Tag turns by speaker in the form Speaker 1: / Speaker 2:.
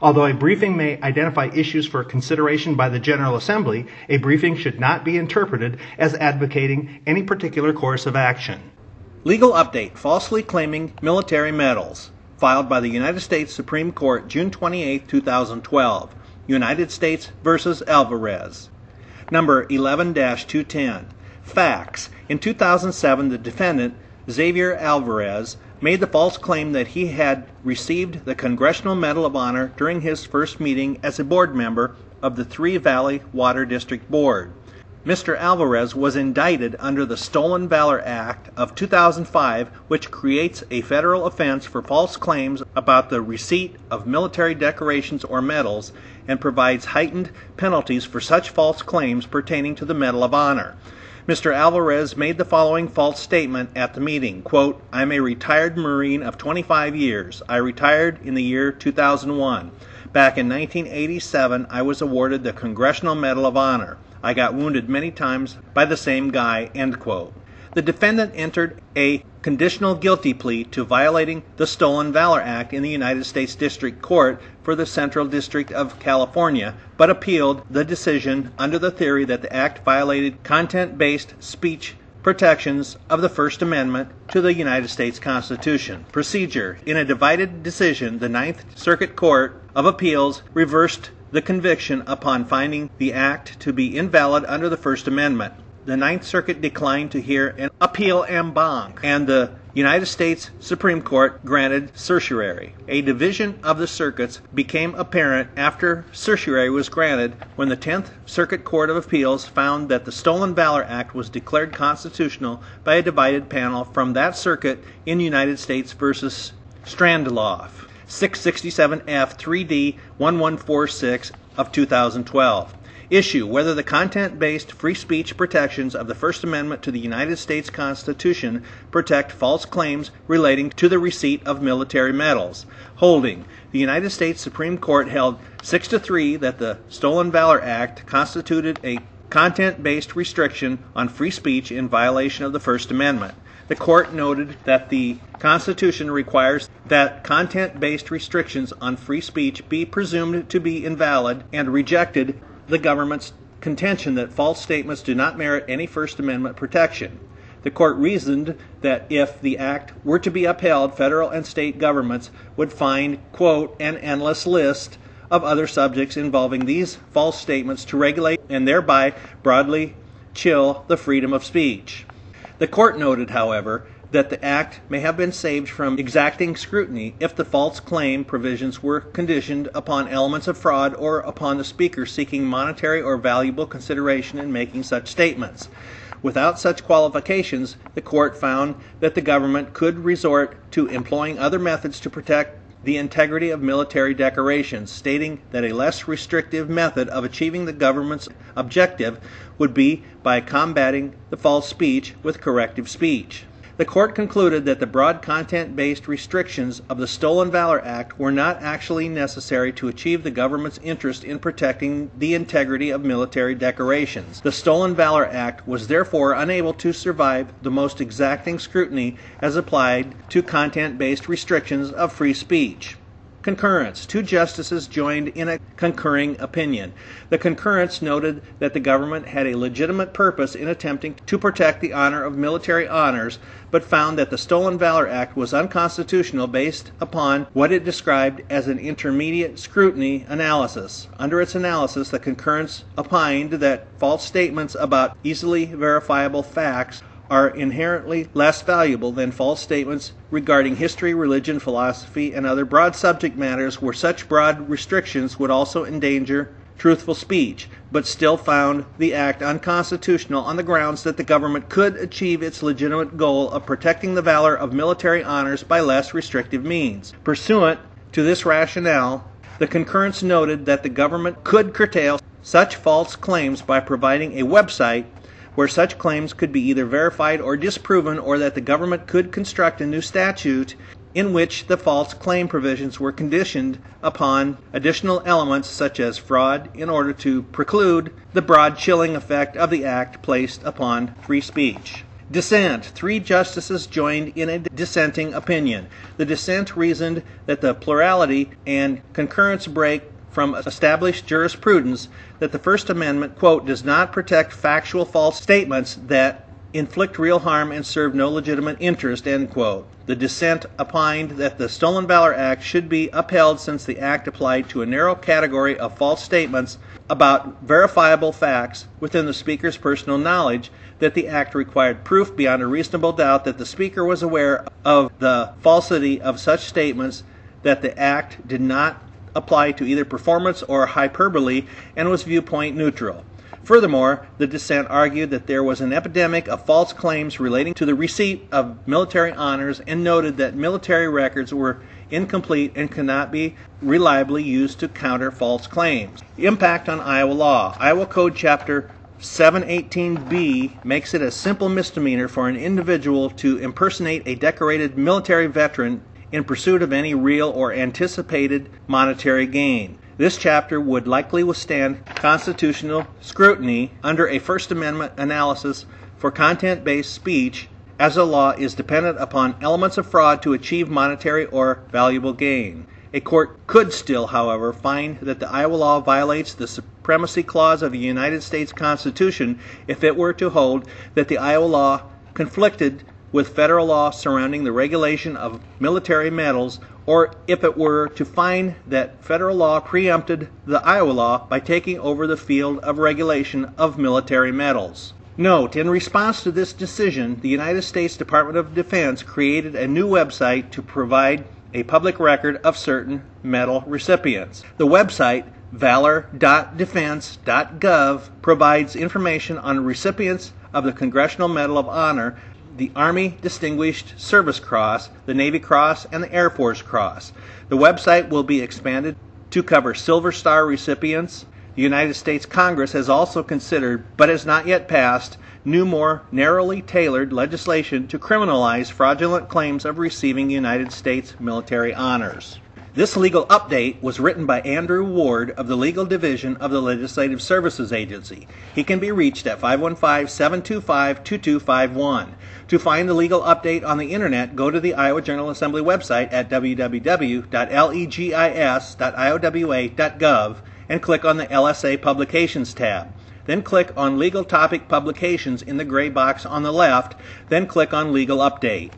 Speaker 1: Although a briefing may identify issues for consideration by the General Assembly, a briefing should not be interpreted as advocating any particular course of action.
Speaker 2: Legal update falsely claiming military medals. Filed by the United States Supreme Court June 28, 2012. United States versus Alvarez. Number 11 210. Facts. In 2007, the defendant, Xavier Alvarez, made the false claim that he had received the Congressional Medal of Honor during his first meeting as a board member of the Three Valley Water District Board. Mr. Alvarez was indicted under the Stolen Valor Act of 2005, which creates a federal offense for false claims about the receipt of military decorations or medals and provides heightened penalties for such false claims pertaining to the Medal of Honor. Mr. Alvarez made the following false statement at the meeting quote, I'm a retired Marine of 25 years. I retired in the year 2001. Back in 1987, I was awarded the Congressional Medal of Honor. I got wounded many times by the same guy. End quote. The defendant entered a conditional guilty plea to violating the Stolen Valor Act in the United States District Court for the Central District of California, but appealed the decision under the theory that the act violated content based speech protections of the First Amendment to the United States Constitution. Procedure In a divided decision, the Ninth Circuit Court of Appeals reversed the conviction upon finding the act to be invalid under the First Amendment the Ninth Circuit declined to hear an appeal en banc, and the United States Supreme Court granted certiorari. A division of the circuits became apparent after certiorari was granted when the Tenth Circuit Court of Appeals found that the Stolen Valor Act was declared constitutional by a divided panel from that circuit in United States versus Strandlof, 667F 3D 1146 of 2012 issue whether the content based free speech protections of the First Amendment to the United States Constitution protect false claims relating to the receipt of military medals. Holding the United States Supreme Court held 6 to 3 that the Stolen Valor Act constituted a content based restriction on free speech in violation of the First Amendment. The court noted that the Constitution requires that content based restrictions on free speech be presumed to be invalid and rejected the government's contention that false statements do not merit any First Amendment protection. The court reasoned that if the act were to be upheld, federal and state governments would find, quote, an endless list of other subjects involving these false statements to regulate and thereby broadly chill the freedom of speech. The court noted, however, that the act may have been saved from exacting scrutiny if the false claim provisions were conditioned upon elements of fraud or upon the speaker seeking monetary or valuable consideration in making such statements. Without such qualifications, the court found that the government could resort to employing other methods to protect the integrity of military decorations, stating that a less restrictive method of achieving the government's objective would be by combating the false speech with corrective speech. The court concluded that the broad content based restrictions of the Stolen Valor Act were not actually necessary to achieve the government's interest in protecting the integrity of military decorations. The Stolen Valor Act was therefore unable to survive the most exacting scrutiny as applied to content based restrictions of free speech. Concurrence. Two justices joined in a concurring opinion. The concurrence noted that the government had a legitimate purpose in attempting to protect the honor of military honors, but found that the Stolen Valor Act was unconstitutional based upon what it described as an intermediate scrutiny analysis. Under its analysis, the concurrence opined that false statements about easily verifiable facts are inherently less valuable than false statements regarding history, religion, philosophy, and other broad subject matters where such broad restrictions would also endanger truthful speech, but still found the act unconstitutional on the grounds that the government could achieve its legitimate goal of protecting the valor of military honors by less restrictive means. Pursuant to this rationale, The concurrence noted that the government could curtail such false claims by providing a website where such claims could be either verified or disproven, or that the government could construct a new statute in which the false claim provisions were conditioned upon additional elements such as fraud in order to preclude the broad chilling effect of the act placed upon free speech. Dissent. Three justices joined in a dissenting opinion. The dissent reasoned that the plurality and concurrence break from established jurisprudence that the First Amendment, quote, does not protect factual false statements that inflict real harm and serve no legitimate interest, end quote. The dissent opined that the Stolen Valor Act should be upheld since the act applied to a narrow category of false statements about verifiable facts within the speaker's personal knowledge, that the act required proof beyond a reasonable doubt that the speaker was aware of the falsity of such statements, that the act did not apply to either performance or hyperbole, and was viewpoint neutral. Furthermore, the dissent argued that there was an epidemic of false claims relating to the receipt of military honors and noted that military records were incomplete and cannot be reliably used to counter false claims. Impact on Iowa law. Iowa Code Chapter 718B makes it a simple misdemeanor for an individual to impersonate a decorated military veteran in pursuit of any real or anticipated monetary gain. This chapter would likely withstand constitutional scrutiny under a First Amendment analysis for content based speech, as the law is dependent upon elements of fraud to achieve monetary or valuable gain. A court could still, however, find that the Iowa law violates the Supremacy Clause of the United States Constitution if it were to hold that the Iowa law conflicted with federal law surrounding the regulation of military medals, or if it were to find that federal law preempted the Iowa law by taking over the field of regulation of military medals. Note, in response to this decision, the United States Department of Defense created a new website to provide a public record of certain medal recipients. The website, valor.defense.gov, provides information on recipients of the Congressional Medal of Honor the Army Distinguished Service Cross, the Navy Cross, and the Air Force Cross. The website will be expanded to cover Silver Star recipients. The United States Congress has also considered, but has not yet passed, new, more narrowly tailored legislation to criminalize fraudulent claims of receiving United States military honors. This legal update was written by Andrew Ward of the Legal Division of the Legislative Services Agency. He can be reached at 515 725 2251. To find the legal update on the internet, go to the Iowa General Assembly website at www.legis.iowa.gov and click on the LSA Publications tab. Then click on Legal Topic Publications in the gray box on the left, then click on Legal Update.